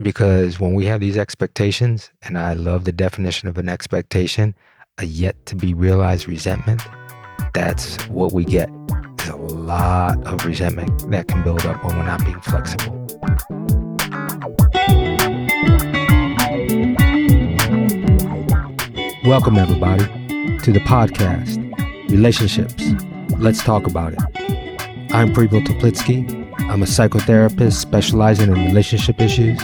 Because when we have these expectations, and I love the definition of an expectation, a yet to be realized resentment, that's what we get. There's a lot of resentment that can build up when we're not being flexible. Welcome, everybody, to the podcast, Relationships. Let's talk about it. I'm Pripo Teplitsky. I'm a psychotherapist specializing in relationship issues.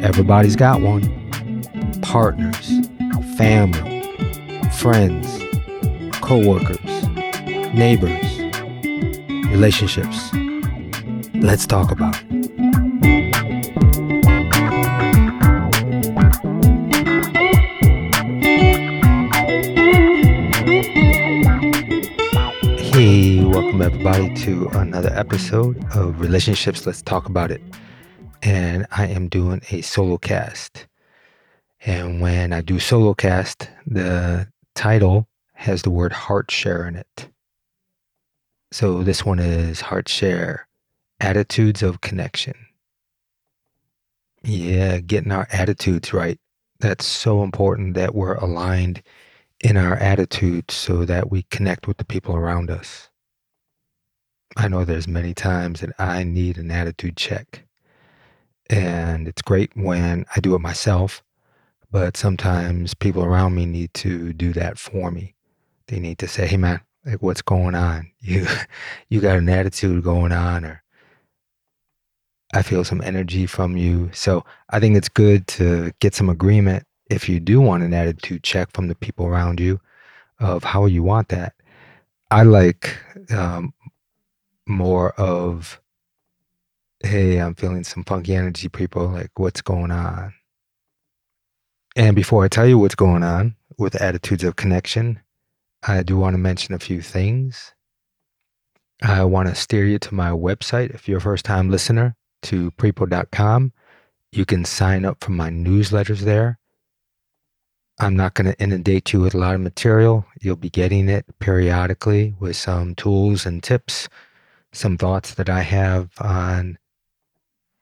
Everybody's got one. Partners, family, friends, co-workers, neighbors, relationships. Let's talk about it. Hey, welcome everybody to another episode of Relationships. Let's talk about it. And I am doing a solo cast. And when I do solo cast, the title has the word heart share in it. So this one is heart share attitudes of connection. Yeah, getting our attitudes right. That's so important that we're aligned in our attitudes so that we connect with the people around us. I know there's many times that I need an attitude check. And it's great when I do it myself, but sometimes people around me need to do that for me. They need to say, "Hey man, like what's going on? You you got an attitude going on or I feel some energy from you." So, I think it's good to get some agreement if you do want an attitude check from the people around you of how you want that, I like um, more of, hey, I'm feeling some funky energy, people. Like, what's going on? And before I tell you what's going on with attitudes of connection, I do want to mention a few things. I want to steer you to my website if you're a first time listener to pripo.com. You can sign up for my newsletters there. I'm not going to inundate you with a lot of material. You'll be getting it periodically with some tools and tips, some thoughts that I have on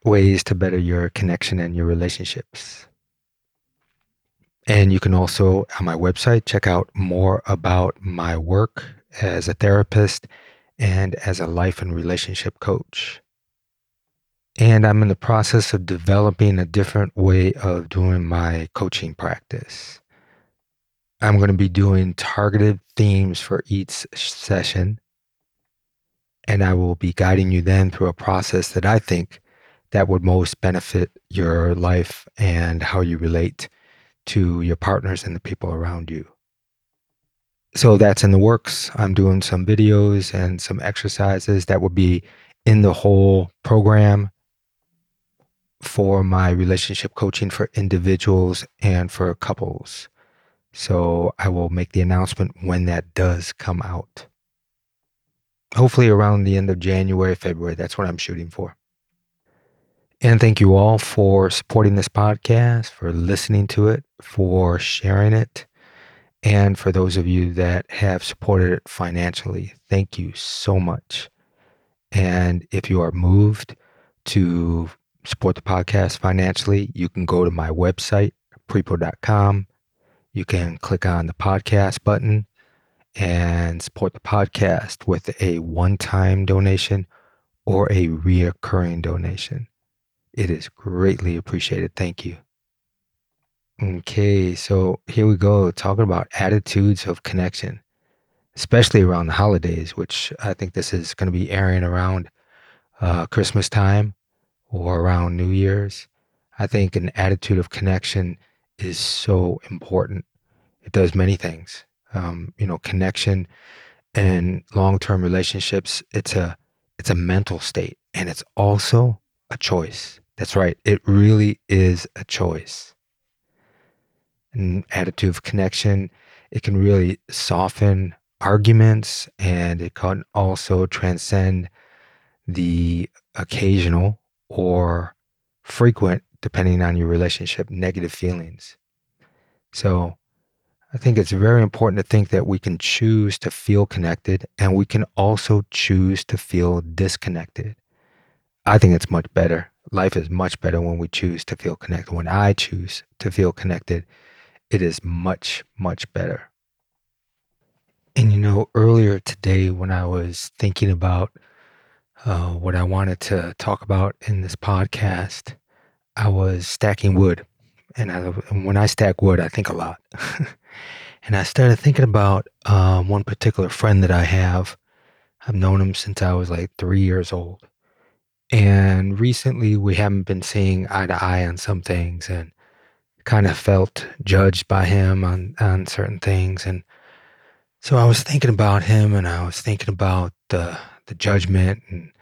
ways to better your connection and your relationships. And you can also, on my website, check out more about my work as a therapist and as a life and relationship coach. And I'm in the process of developing a different way of doing my coaching practice. I'm going to be doing targeted themes for each session. And I will be guiding you then through a process that I think that would most benefit your life and how you relate to your partners and the people around you. So that's in the works. I'm doing some videos and some exercises that will be in the whole program for my relationship coaching for individuals and for couples. So I will make the announcement when that does come out. Hopefully around the end of January, February. That's what I'm shooting for. And thank you all for supporting this podcast, for listening to it, for sharing it, and for those of you that have supported it financially. Thank you so much. And if you are moved to support the podcast financially, you can go to my website, pripo.com you can click on the podcast button and support the podcast with a one time donation or a reoccurring donation. It is greatly appreciated. Thank you. Okay, so here we go, talking about attitudes of connection, especially around the holidays, which I think this is going to be airing around uh, Christmas time or around New Year's. I think an attitude of connection is so important. It does many things. Um, you know, connection and long-term relationships. It's a it's a mental state, and it's also a choice. That's right. It really is a choice. An attitude of connection. It can really soften arguments, and it can also transcend the occasional or frequent depending on your relationship, negative feelings. So I think it's very important to think that we can choose to feel connected and we can also choose to feel disconnected. I think it's much better life is much better when we choose to feel connected. When I choose to feel connected, it is much, much better. And you know, earlier today, when I was thinking about uh, what I wanted to talk about in this podcast, I was stacking wood. And, I, and when I stack wood, I think a lot. and I started thinking about um, one particular friend that I have. I've known him since I was like three years old. And recently, we haven't been seeing eye to eye on some things and kind of felt judged by him on, on certain things. And so I was thinking about him and I was thinking about the, the judgment and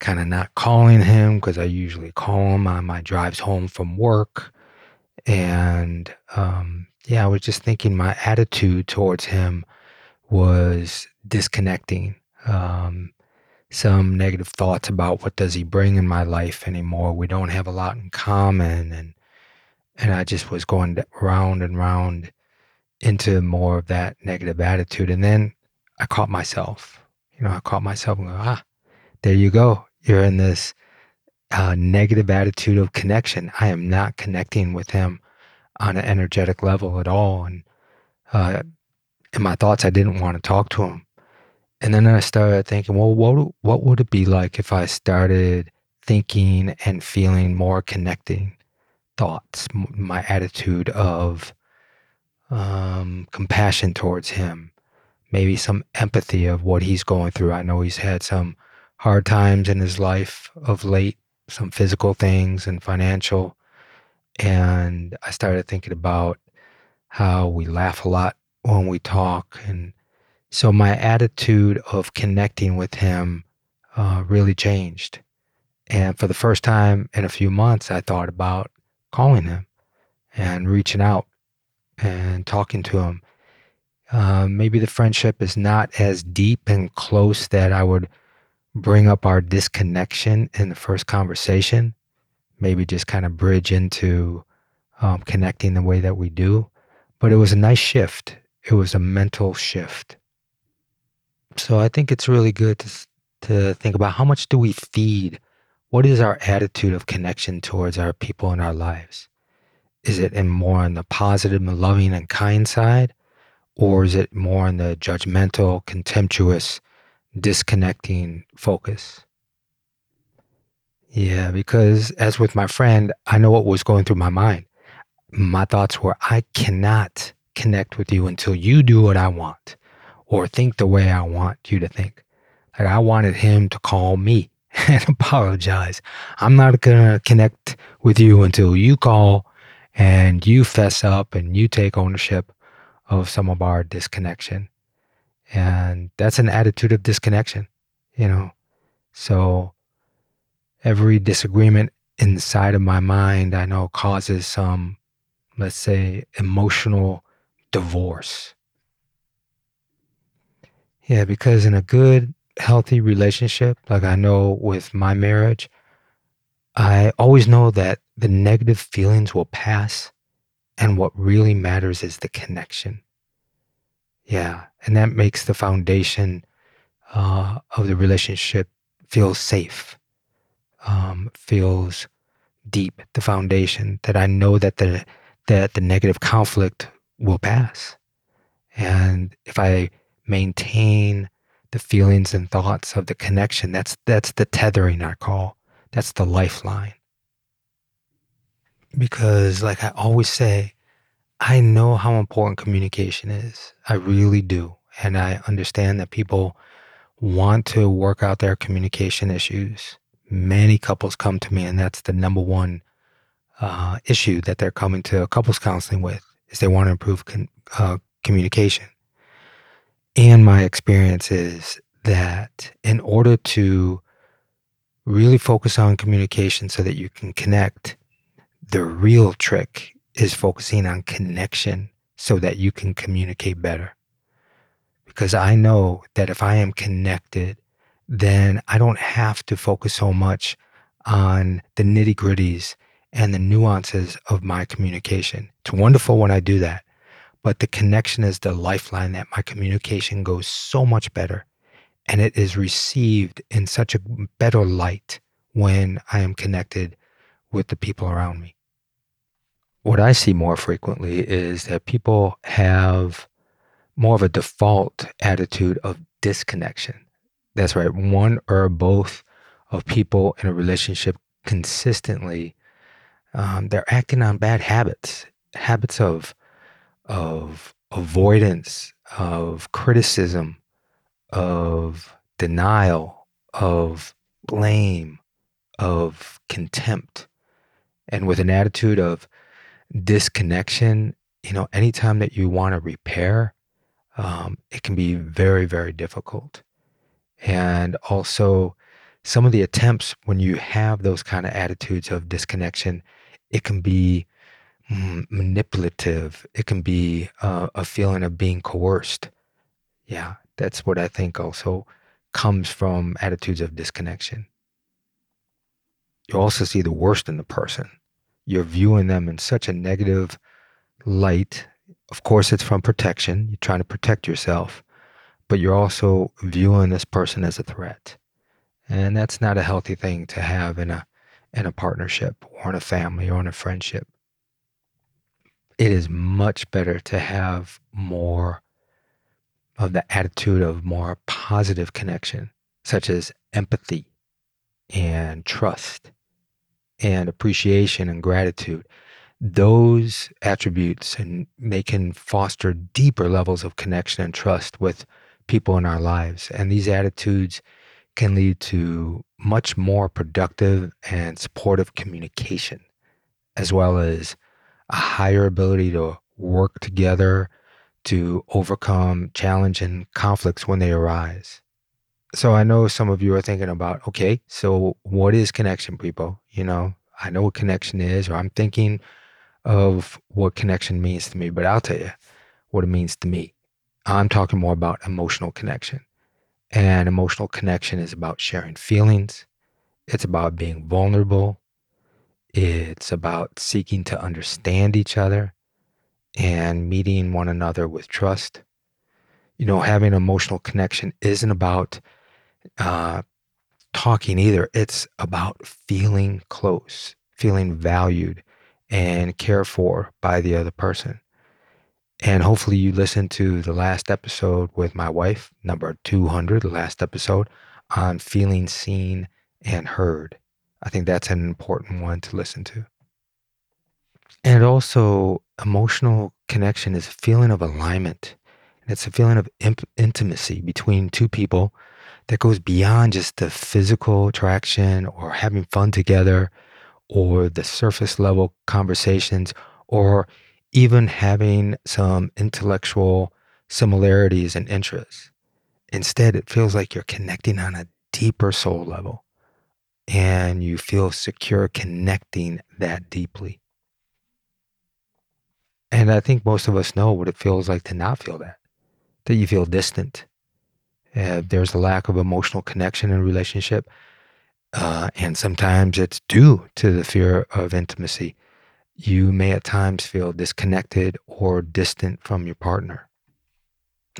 kind of not calling him because I usually call him on my drives home from work. And um, yeah, I was just thinking my attitude towards him was disconnecting. Um, some negative thoughts about what does he bring in my life anymore. We don't have a lot in common, and and I just was going round and round into more of that negative attitude. And then I caught myself. You know, I caught myself and go, ah, there you go. You're in this uh, negative attitude of connection. I am not connecting with him on an energetic level at all. And uh, in my thoughts, I didn't want to talk to him. And then I started thinking, well, what what would it be like if I started thinking and feeling more connecting thoughts, my attitude of um, compassion towards him, maybe some empathy of what he's going through. I know he's had some hard times in his life of late, some physical things and financial. And I started thinking about how we laugh a lot when we talk and so my attitude of connecting with him uh, really changed. And for the first time in a few months, I thought about calling him and reaching out and talking to him. Uh, maybe the friendship is not as deep and close that I would bring up our disconnection in the first conversation. Maybe just kind of bridge into um, connecting the way that we do. But it was a nice shift. It was a mental shift. So I think it's really good to to think about how much do we feed? What is our attitude of connection towards our people in our lives? Is it in more on the positive and loving and kind side? Or is it more on the judgmental, contemptuous, disconnecting focus? Yeah, because as with my friend, I know what was going through my mind. My thoughts were, I cannot connect with you until you do what I want or think the way I want you to think. Like I wanted him to call me and apologize. I'm not going to connect with you until you call and you fess up and you take ownership of some of our disconnection. And that's an attitude of disconnection, you know. So every disagreement inside of my mind, I know causes some, let's say, emotional divorce yeah, because in a good, healthy relationship, like I know with my marriage, I always know that the negative feelings will pass and what really matters is the connection. Yeah, and that makes the foundation uh, of the relationship feel safe, um, feels deep. The foundation that I know that the that the negative conflict will pass, and if I maintain the feelings and thoughts of the connection. That's that's the tethering I call. That's the lifeline. Because like I always say, I know how important communication is. I really do. And I understand that people want to work out their communication issues. Many couples come to me, and that's the number one uh, issue that they're coming to couples counseling with is they want to improve con- uh, communication. And my experience is that in order to really focus on communication so that you can connect, the real trick is focusing on connection so that you can communicate better. Because I know that if I am connected, then I don't have to focus so much on the nitty gritties and the nuances of my communication. It's wonderful when I do that but the connection is the lifeline that my communication goes so much better and it is received in such a better light when I am connected with the people around me. What I see more frequently is that people have more of a default attitude of disconnection. That's right. One or both of people in a relationship consistently, um, they're acting on bad habits, habits of of avoidance, of criticism, of denial, of blame, of contempt, and with an attitude of disconnection. You know, anytime that you want to repair, um, it can be very, very difficult. And also, some of the attempts when you have those kind of attitudes of disconnection, it can be manipulative. It can be uh, a feeling of being coerced. Yeah, that's what I think also comes from attitudes of disconnection. You also see the worst in the person. You're viewing them in such a negative light. Of course, it's from protection. You're trying to protect yourself, but you're also viewing this person as a threat. And that's not a healthy thing to have in a in a partnership or in a family or in a friendship. It is much better to have more of the attitude of more positive connection, such as empathy and trust and appreciation and gratitude. Those attributes and they can foster deeper levels of connection and trust with people in our lives. And these attitudes can lead to much more productive and supportive communication, as well as a higher ability to work together to overcome challenge and conflicts when they arise. So I know some of you are thinking about, okay, so what is connection, people? You know, I know what connection is, or I'm thinking of what connection means to me, but I'll tell you what it means to me. I'm talking more about emotional connection. And emotional connection is about sharing feelings, it's about being vulnerable, it's about seeking to understand each other and meeting one another with trust. You know, having emotional connection isn't about uh, talking either. It's about feeling close, feeling valued and cared for by the other person. And hopefully, you listened to the last episode with my wife, number 200, the last episode on feeling seen and heard. I think that's an important one to listen to. And also, emotional connection is a feeling of alignment. It's a feeling of imp- intimacy between two people that goes beyond just the physical attraction or having fun together or the surface level conversations or even having some intellectual similarities and interests. Instead, it feels like you're connecting on a deeper soul level and you feel secure connecting that deeply. And I think most of us know what it feels like to not feel that, that you feel distant. Uh, there's a lack of emotional connection in relationship. Uh, and sometimes it's due to the fear of intimacy you may at times feel disconnected or distant from your partner.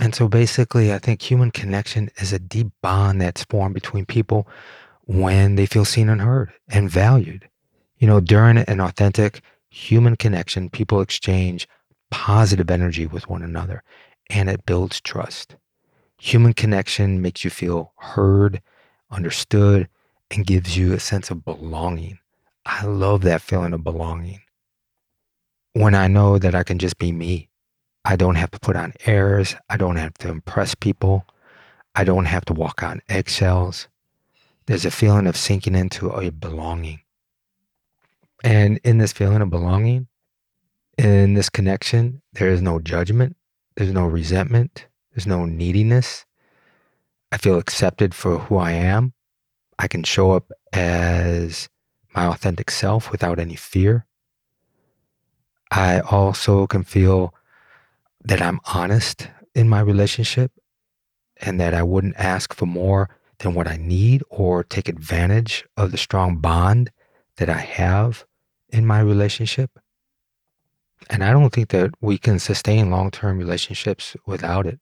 And so basically, I think human connection is a deep bond that's formed between people when they feel seen and heard and valued. You know, during an authentic human connection, people exchange positive energy with one another and it builds trust. Human connection makes you feel heard, understood, and gives you a sense of belonging. I love that feeling of belonging when I know that I can just be me. I don't have to put on airs. I don't have to impress people. I don't have to walk on eggshells. There's a feeling of sinking into a belonging. And in this feeling of belonging, in this connection, there is no judgment, there's no resentment, there's no neediness. I feel accepted for who I am. I can show up as my authentic self without any fear. I also can feel that I'm honest in my relationship and that I wouldn't ask for more than what I need or take advantage of the strong bond that I have in my relationship. And I don't think that we can sustain long term relationships without it.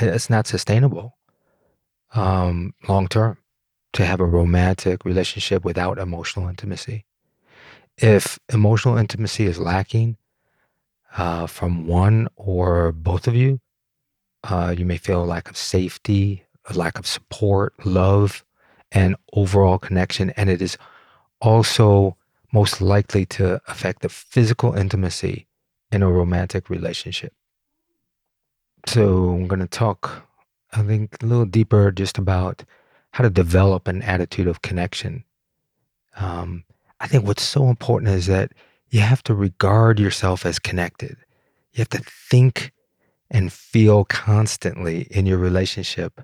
It's not sustainable um, long term. to have a romantic relationship without emotional intimacy. If emotional intimacy is lacking uh, from one or both of you, uh, you may feel a lack of safety, a lack of support, love, and overall connection. And it is also most likely to affect the physical intimacy in a romantic relationship. So I'm going to talk, I think, a little deeper just about how to develop an attitude of connection. Um, I think what's so important is that you have to regard yourself as connected. You have to think and feel constantly in your relationship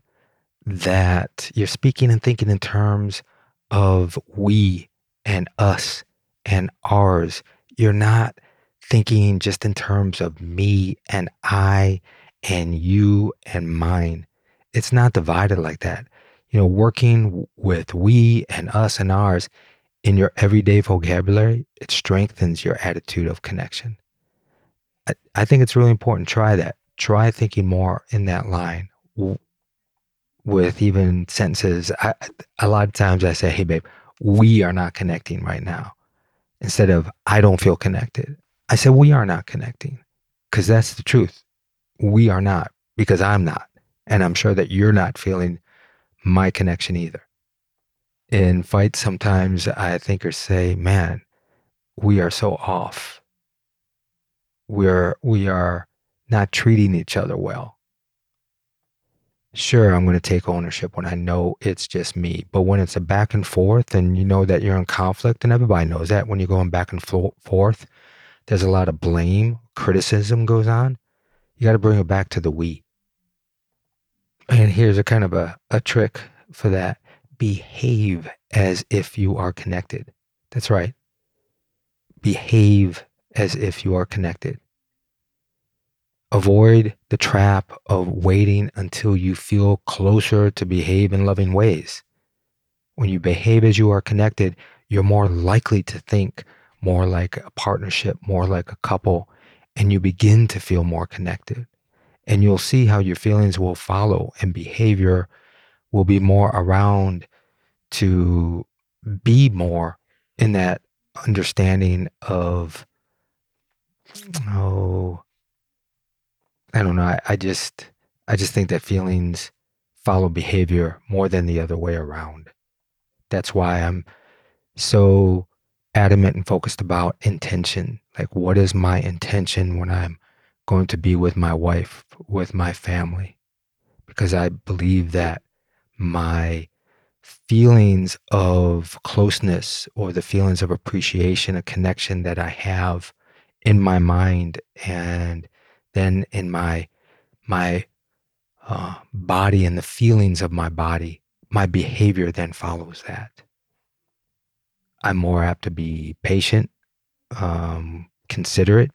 that you're speaking and thinking in terms of we and us and ours. You're not thinking just in terms of me and I and you and mine. It's not divided like that. You know, working with we and us and ours in your everyday vocabulary, it strengthens your attitude of connection. I, I think it's really important. Try that. Try thinking more in that line with even sentences. I, a lot of times I say, hey, babe, we are not connecting right now. Instead of, I don't feel connected. I said, we are not connecting because that's the truth. We are not because I'm not. And I'm sure that you're not feeling my connection either. In fights, sometimes I think or say, man, we are so off. We're, we are not treating each other well. Sure, I'm going to take ownership when I know it's just me. But when it's a back and forth and you know that you're in conflict, and everybody knows that when you're going back and forth, there's a lot of blame, criticism goes on. You got to bring it back to the we. And here's a kind of a, a trick for that behave as if you are connected. That's right. Behave as if you are connected. Avoid the trap of waiting until you feel closer to behave in loving ways. When you behave as you are connected, you're more likely to think more like a partnership, more like a couple, and you begin to feel more connected. And you'll see how your feelings will follow and behavior will be more around to be more in that understanding of, oh, I don't know. I, I just I just think that feelings follow behavior more than the other way around. That's why I'm so adamant and focused about intention. Like what is my intention when I'm going to be with my wife, with my family? Because I believe that my feelings of closeness or the feelings of appreciation, a connection that I have in my mind and then in my my uh, body and the feelings of my body, my behavior then follows that. I'm more apt to be patient, um, considerate,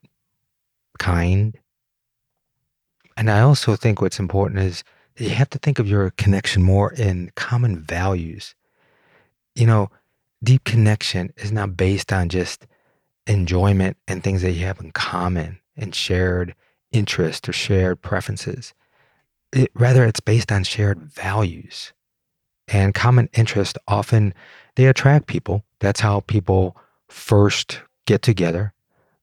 kind. And I also think what's important is you have to think of your connection more in common values. You know, deep connection is not based on just enjoyment and things that you have in common and shared interest or shared preferences. It, rather, it's based on shared values and common interest. Often they attract people. That's how people first get together.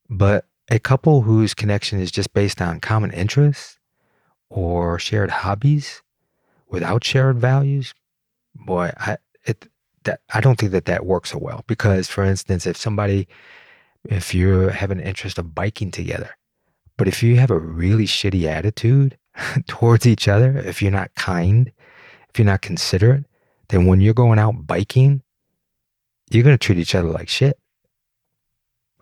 But a couple whose connection is just based on common interests or shared hobbies without shared values, boy, I it that I don't think that that works so well. Because, for instance, if somebody, if you have an interest of biking together, but if you have a really shitty attitude towards each other, if you're not kind, if you're not considerate, then when you're going out biking, you're going to treat each other like shit.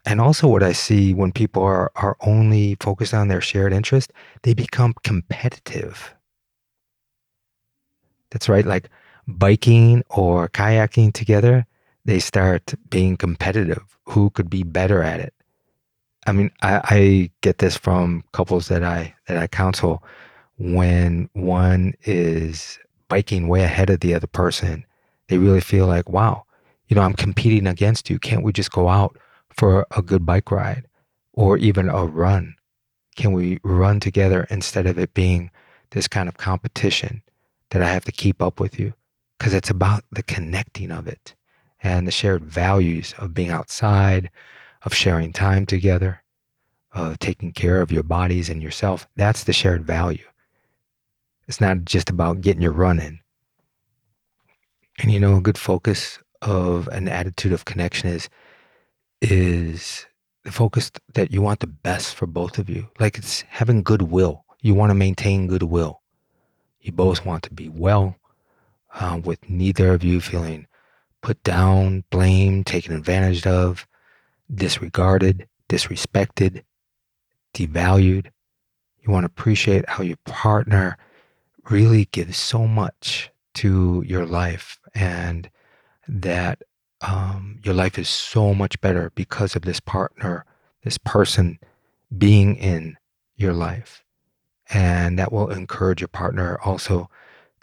And also, what I see when people are, are only focused on their shared interest, they become competitive. That's right. Like biking or kayaking together, they start being competitive. Who could be better at it? I mean, I, I get this from couples that I that I counsel when one is biking way ahead of the other person, they really feel like, wow, you know, I'm competing against you. Can't we just go out for a good bike ride or even a run? Can we run together instead of it being this kind of competition that I have to keep up with you? because it's about the connecting of it and the shared values of being outside, of sharing time together, of taking care of your bodies and yourself. That's the shared value. It's not just about getting your run in. And you know, a good focus of an attitude of connection is is the focus that you want the best for both of you. Like it's having goodwill. You want to maintain goodwill. You both want to be well, uh, with neither of you feeling put down, blamed, taken advantage of, disregarded, disrespected, devalued. You want to appreciate how your partner really gives so much to your life and that um, your life is so much better because of this partner, this person being in your life. And that will encourage your partner also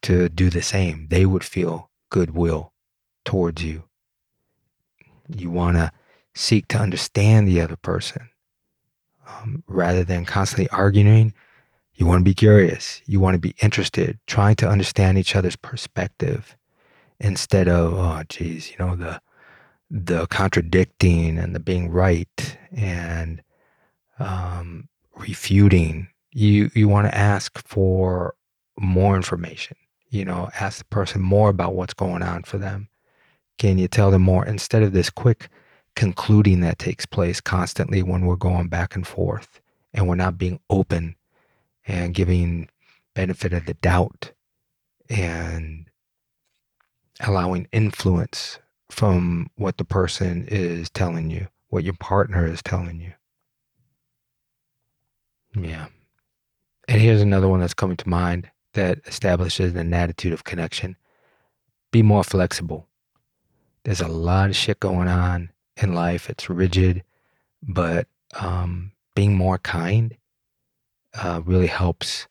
to do the same. They would feel goodwill towards you. You want to seek to understand the other person um, rather than constantly arguing. You want to be curious. You want to be interested, trying to understand each other's perspective instead of, oh, geez, you know, the the contradicting and the being right and um, refuting. You you want to ask for more information. You know, ask the person more about what's going on for them. Can you tell them more instead of this quick concluding that takes place constantly when we're going back and forth and we're not being open and giving benefit of the doubt and allowing influence from what the person is telling you, what your partner is telling you. Yeah. And here's another one that's coming to mind that establishes an attitude of connection. Be more flexible. There's a lot of shit going on in life. It's rigid, but um, being more kind uh, really helps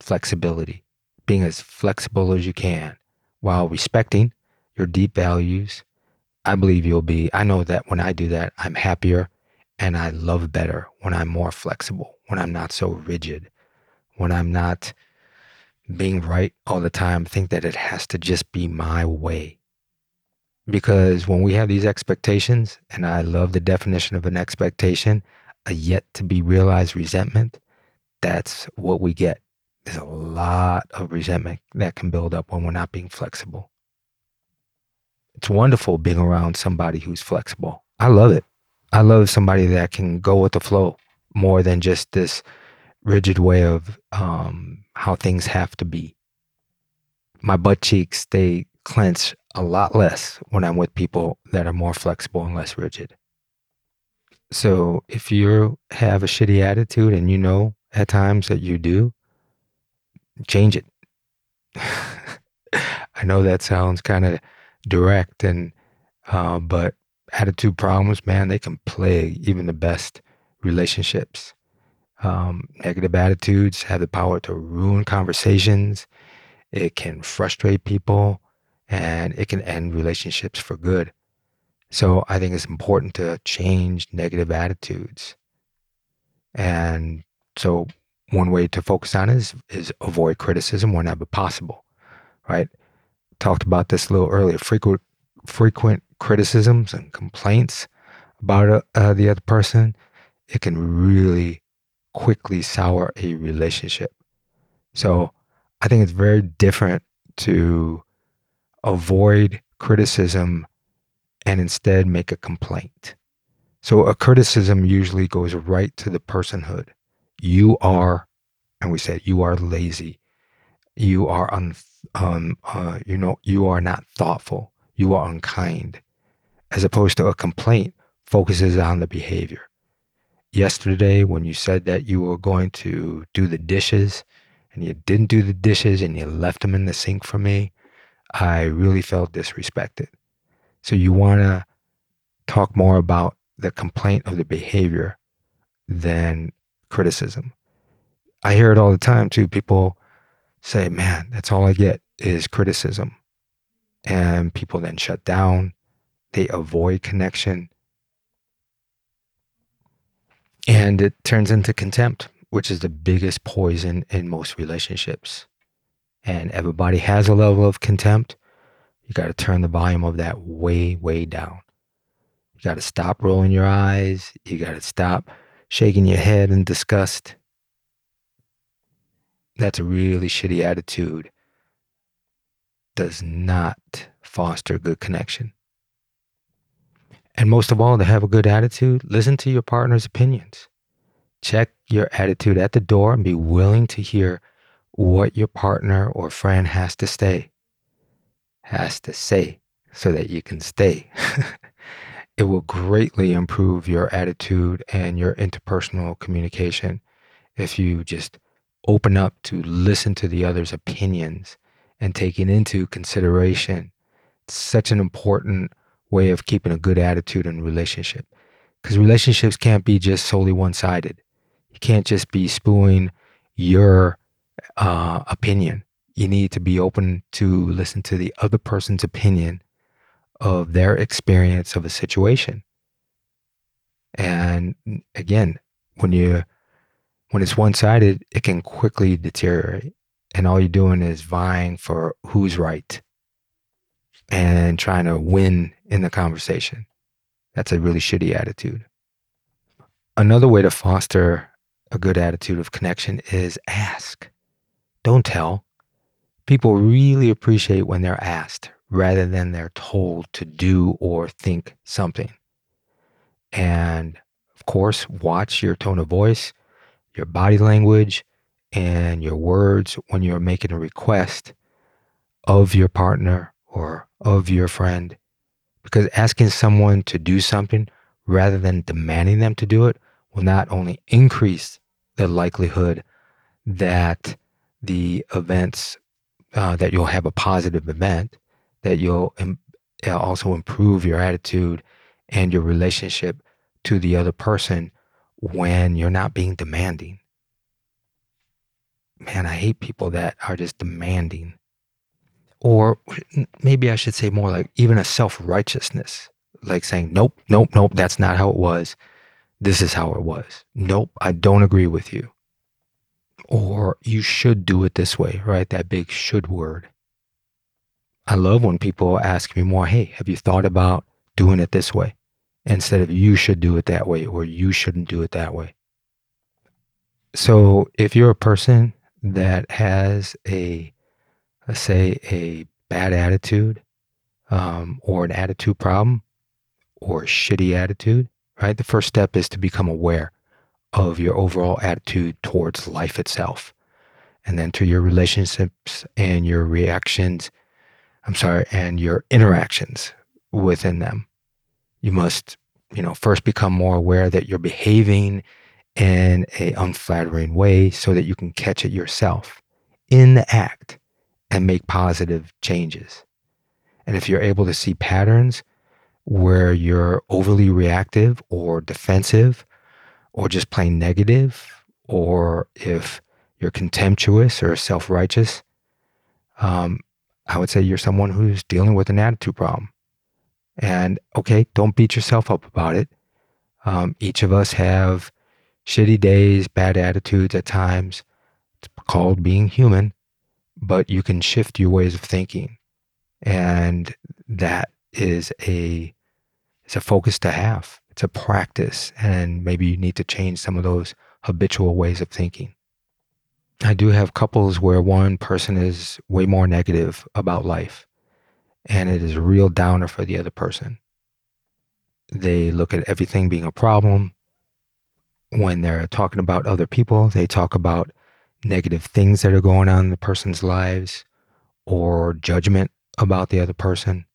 flexibility. Being as flexible as you can while respecting your deep values. I believe you'll be, I know that when I do that, I'm happier and I love better when I'm more flexible, when I'm not so rigid, when I'm not being right all the time, think that it has to just be my way. Because when we have these expectations, and I love the definition of an expectation, a yet to be realized resentment, that's what we get. There's a lot of resentment that can build up when we're not being flexible. It's wonderful being around somebody who's flexible. I love it. I love somebody that can go with the flow more than just this rigid way of um, how things have to be. My butt cheeks, they clench a lot less when I'm with people that are more flexible and less rigid. So if you have a shitty attitude and you know at times that you do, change it. I know that sounds kind of direct and uh, but attitude problems, man, they can plague even the best relationships. Um, negative attitudes have the power to ruin conversations. It can frustrate people and it can end relationships for good. So I think it's important to change negative attitudes. And so one way to focus on is is avoid criticism whenever possible, right? Talked about this a little earlier. Frequent frequent criticisms and complaints about uh, the other person, it can really quickly sour a relationship. So I think it's very different to avoid criticism and instead make a complaint. So a criticism usually goes right to the personhood. You are, and we said, you are lazy. You are un, um, uh, you know, you are not thoughtful. You are unkind. As opposed to a complaint focuses on the behavior. Yesterday, when you said that you were going to do the dishes and you didn't do the dishes and you left them in the sink for me, I really felt disrespected. So you want to talk more about the complaint of the behavior than criticism. I hear it all the time too. People say, man, that's all I get is criticism. And people then shut down, they avoid connection. And it turns into contempt, which is the biggest poison in most relationships. And everybody has a level of contempt, you got to turn the volume of that way, way down. You got to stop rolling your eyes. You got to stop shaking your head in disgust. That's a really shitty attitude. Does not foster good connection. And most of all, to have a good attitude, listen to your partner's opinions. Check your attitude at the door and be willing to hear what your partner or friend has to say. Has to say so that you can stay. it will greatly improve your attitude and your interpersonal communication if you just open up to listen to the other's opinions and taking into consideration it's such an important way of keeping a good attitude in relationship because relationships can't be just solely one-sided you can't just be spewing your uh, opinion you need to be open to listen to the other person's opinion of their experience of a situation. And again, when you when it's one-sided, it can quickly deteriorate. And all you're doing is vying for who's right and trying to win in the conversation. That's a really shitty attitude. Another way to foster a good attitude of connection is ask. Don't tell. People really appreciate when they're asked rather than they're told to do or think something. And of course, watch your tone of voice, your body language, and your words when you're making a request of your partner or of your friend. Because asking someone to do something rather than demanding them to do it will not only increase the likelihood that the events, uh, that you'll have a positive event, that you'll Im- also improve your attitude and your relationship to the other person when you're not being demanding. Man, I hate people that are just demanding. Or maybe I should say more like even a self righteousness, like saying, nope, nope, nope, that's not how it was. This is how it was. Nope, I don't agree with you. Or you should do it this way, right? That big should word. I love when people ask me more, hey, have you thought about doing it this way? Instead of you should do it that way or you shouldn't do it that way. So if you're a person that has a, let's say, a bad attitude um, or an attitude problem or a shitty attitude, right? The first step is to become aware of your overall attitude towards life itself and then to your relationships and your reactions I'm sorry, and your interactions within them. You must, you know, first become more aware that you're behaving in a unflattering way so that you can catch it yourself in the act and make positive changes. And if you're able to see patterns where you're overly reactive or defensive or just plain negative, or if you're contemptuous or self righteous, um, I would say you're someone who's dealing with an attitude problem. And okay, don't beat yourself up about it. Um, each of us have shitty days, bad attitudes at times. It's called being human, but you can shift your ways of thinking. And that is a it's a focus to have. A practice. And maybe you need to change some of those habitual ways of thinking. I do have couples where one person is way more negative about life and it is a real downer for the other person. They look at everything being a problem. When they're talking about other people, they talk about negative things that are going on in the person's lives or judgment about the other person.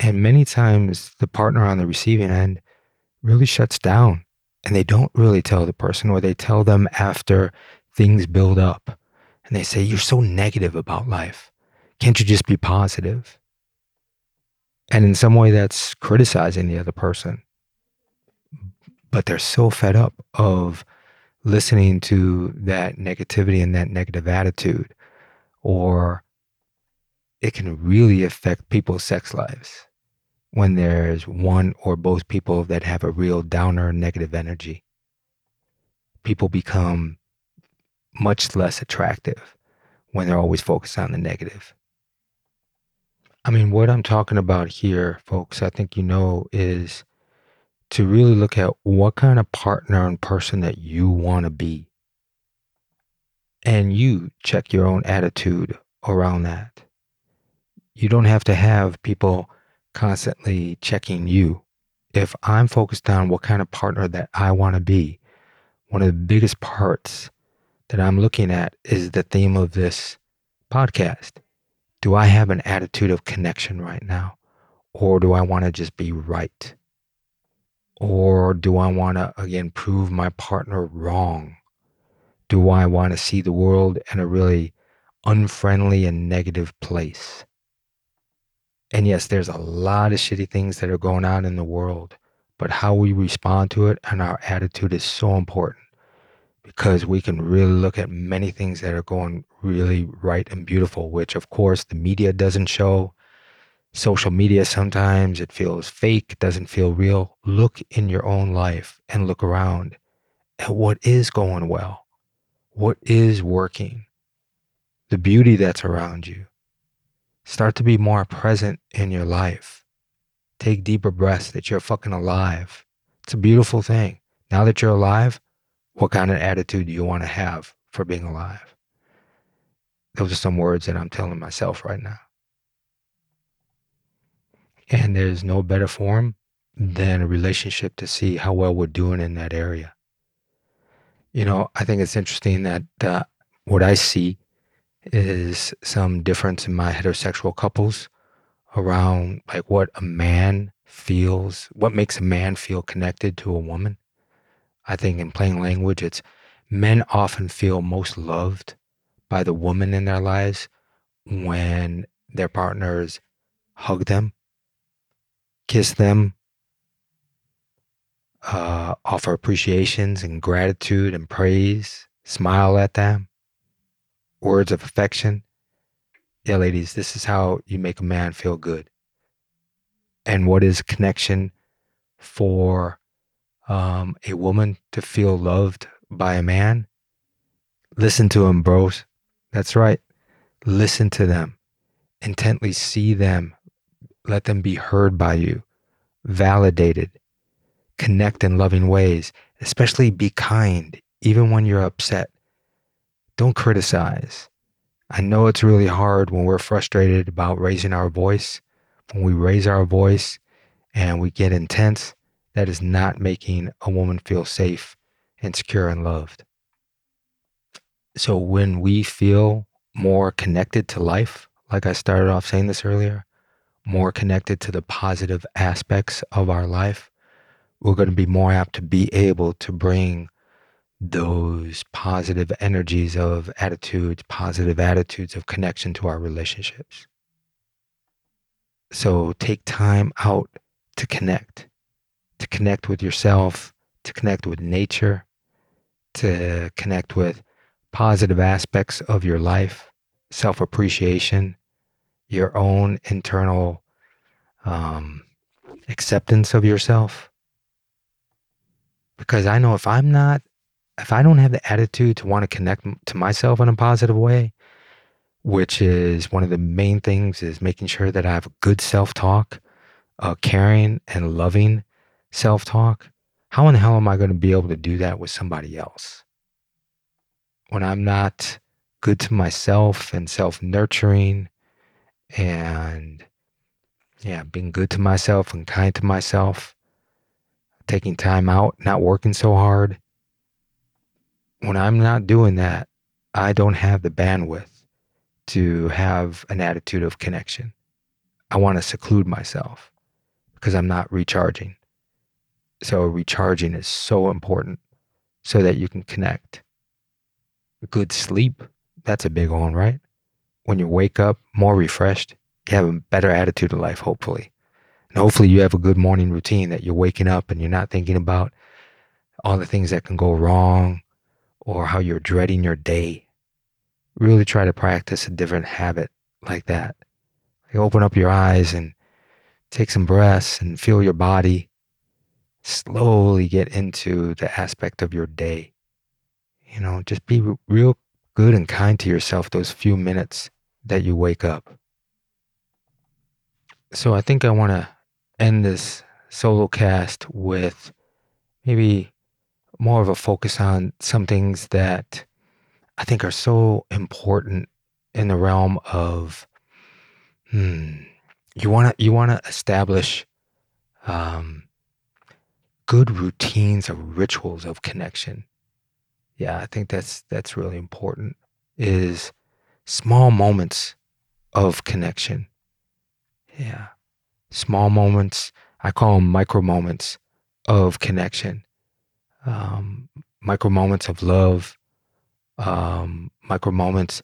And many times the partner on the receiving end really shuts down and they don't really tell the person, or they tell them after things build up and they say, You're so negative about life. Can't you just be positive? And in some way, that's criticizing the other person. But they're so fed up of listening to that negativity and that negative attitude, or it can really affect people's sex lives when there's one or both people that have a real downer negative energy. People become much less attractive when they're always focused on the negative. I mean, what I'm talking about here, folks, I think you know, is to really look at what kind of partner and person that you want to be. And you check your own attitude around that. You don't have to have people constantly checking you. If I'm focused on what kind of partner that I want to be, one of the biggest parts that I'm looking at is the theme of this podcast. Do I have an attitude of connection right now? Or do I want to just be right? Or do I want to, again, prove my partner wrong? Do I want to see the world in a really unfriendly and negative place? And yes, there's a lot of shitty things that are going on in the world, but how we respond to it and our attitude is so important because we can really look at many things that are going really right and beautiful, which of course the media doesn't show. Social media sometimes it feels fake, doesn't feel real. Look in your own life and look around at what is going well, what is working, the beauty that's around you. Start to be more present in your life. Take deeper breaths that you're fucking alive. It's a beautiful thing. Now that you're alive, what kind of attitude do you want to have for being alive? Those are some words that I'm telling myself right now. And there's no better form than a relationship to see how well we're doing in that area. You know, I think it's interesting that uh, what I see is some difference in my heterosexual couples around like what a man feels, what makes a man feel connected to a woman. I think in plain language, it's men often feel most loved by the woman in their lives when their partners hug them, kiss them, uh, offer appreciations and gratitude and praise, smile at them, words of affection. Yeah, ladies, this is how you make a man feel good. And what is connection for um, a woman to feel loved by a man? Listen to him, bros. That's right. Listen to them. Intently see them. Let them be heard by you, validated. Connect in loving ways, especially be kind, even when you're upset. Don't criticize. I know it's really hard when we're frustrated about raising our voice. When we raise our voice and we get intense, that is not making a woman feel safe and secure and loved. So when we feel more connected to life, like I started off saying this earlier, more connected to the positive aspects of our life, we're going to be more apt to be able to bring those positive energies of attitudes, positive attitudes of connection to our relationships. So take time out to connect, to connect with yourself, to connect with nature, to connect with positive aspects of your life, self appreciation, your own internal um, acceptance of yourself. Because I know if I'm not if I don't have the attitude to want to connect to myself in a positive way, which is one of the main things is making sure that I have good self-talk, caring and loving self-talk. How in the hell am I going to be able to do that with somebody else? When I'm not good to myself and self-nurturing and yeah, being good to myself and kind to myself, taking time out, not working so hard, when I'm not doing that, I don't have the bandwidth to have an attitude of connection. I want to seclude myself because I'm not recharging. So, recharging is so important so that you can connect. Good sleep, that's a big one, right? When you wake up more refreshed, you have a better attitude of life, hopefully. And hopefully, you have a good morning routine that you're waking up and you're not thinking about all the things that can go wrong or how you're dreading your day. Really try to practice a different habit like that. Open up your eyes and take some breaths and feel your body. Slowly get into the aspect of your day. You know, just be real good and kind to yourself those few minutes that you wake up. So I think I want to end this solo cast with maybe more of a focus on some things that I think are so important in the realm of hmm, you want to you want to establish um, good routines or rituals of connection. Yeah, I think that's that's really important. Is small moments of connection. Yeah, small moments. I call them micro moments of connection. Um, micro moments of love. Um, micro moments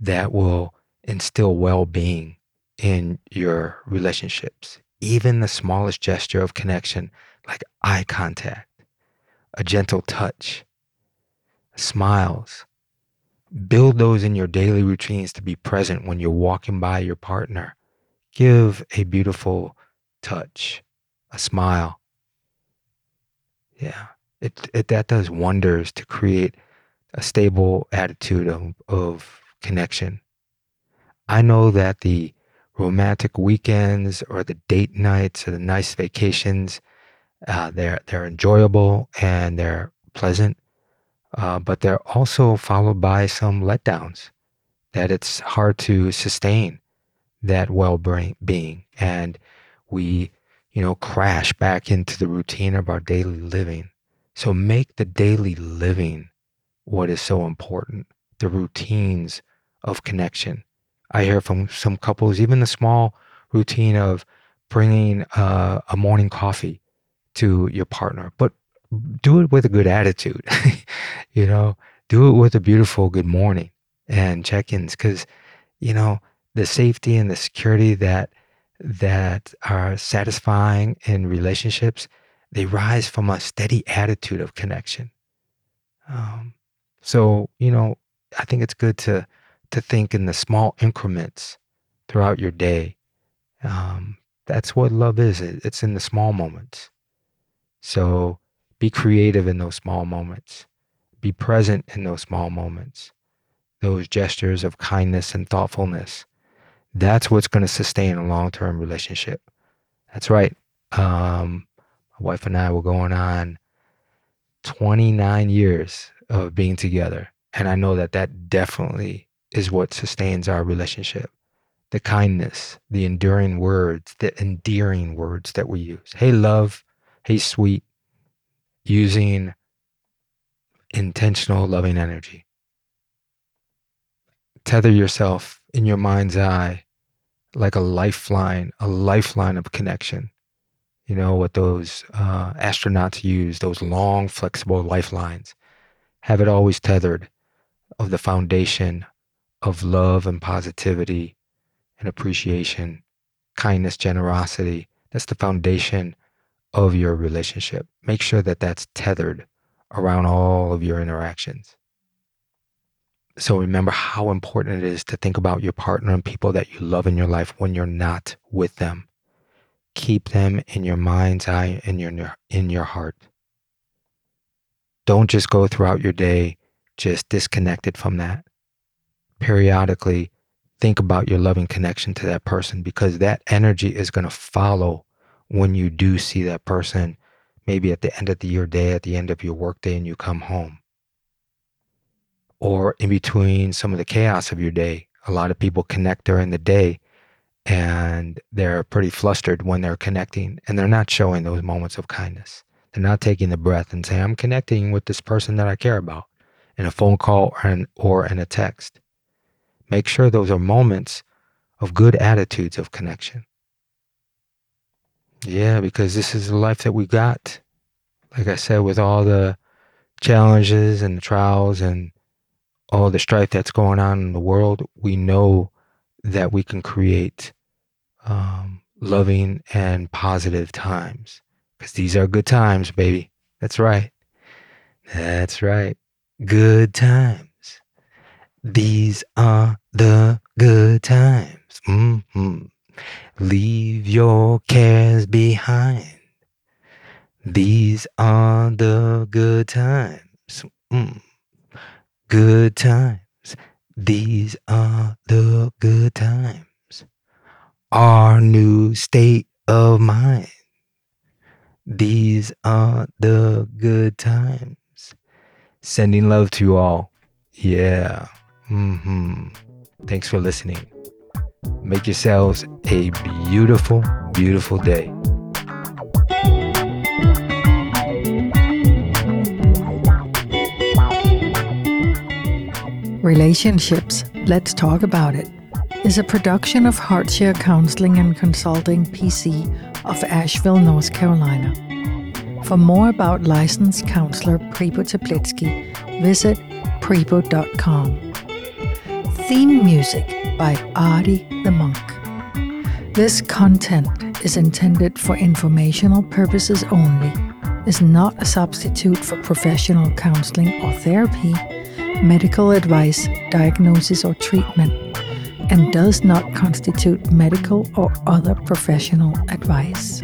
that will instill well-being in your relationships. Even the smallest gesture of connection, like eye contact, a gentle touch, smiles. Build those in your daily routines to be present when you're walking by your partner. Give a beautiful touch, a smile. Yeah, it, it that does wonders to create a stable attitude of, of connection. I know that the romantic weekends or the date nights or the nice vacations, uh, they're they're enjoyable and they're pleasant, uh, but they're also followed by some letdowns that it's hard to sustain that well-being and we you know crash back into the routine of our daily living so make the daily living what is so important the routines of connection. I hear from some couples even the small routine of bringing uh, a morning coffee to your partner but do it with a good attitude you know? Do it with a beautiful good morning and check-ins because you know the safety and the security that that are satisfying in relationships they rise from a steady attitude of connection. Um, so you know i think it's good to to think in the small increments throughout your day. Um, that's what love is it's in the small moments. So be creative in those small moments. Be present in those small moments. Those gestures of kindness and thoughtfulness. That's what's going to sustain a long-term relationship. That's right. Um, my wife and I were going on 29 years of being together, and I know that that definitely is what sustains our relationship. The kindness, the enduring words, the endearing words that we use. Hey, love. Hey, sweet. Using intentional loving energy. Tether yourself in your mind's eye like a lifeline, a lifeline of connection. You know, what those uh, astronauts use, those long, flexible lifelines. Have it always tethered of the foundation of love and positivity and appreciation, kindness, generosity. That's the foundation of your relationship. Make sure that that's tethered around all of your interactions. So remember how important it is to think about your partner and people that you love in your life when you're not with them. Keep them in your mind's eye and your in your heart. Don't just go throughout your day just disconnected from that. Periodically think about your loving connection to that person because that energy is going to follow when you do see that person maybe at the end of the, your day, at the end of your workday and you come home or in between some of the chaos of your day. A lot of people connect during the day and they're pretty flustered when they're connecting and they're not showing those moments of kindness. They're not taking the breath and saying, I'm connecting with this person that I care about in a phone call or in, or in a text. Make sure those are moments of good attitudes of connection. Yeah, because this is the life that we got. Like I said, with all the challenges and the trials and all the strife that's going on in the world, we know that we can create um, loving and positive times because these are good times, baby. That's right. That's right. Good times. These are the good times. Mm-hmm. Leave your cares behind. These are the good times. Mm. Good times. These are the good times. Our new state of mind. These are the good times. Sending love to you all. Yeah. Mm-hmm. Thanks for listening. Make yourselves a beautiful, beautiful day. Relationships, Let's Talk About It, is a production of Heartshare Counseling and Consulting PC of Asheville, North Carolina. For more about licensed counselor Pripo Teplitsky, visit pripo.com. Theme music by Artie the Monk. This content is intended for informational purposes only, is not a substitute for professional counseling or therapy medical advice, diagnosis, or treatment, and does not constitute medical or other professional advice.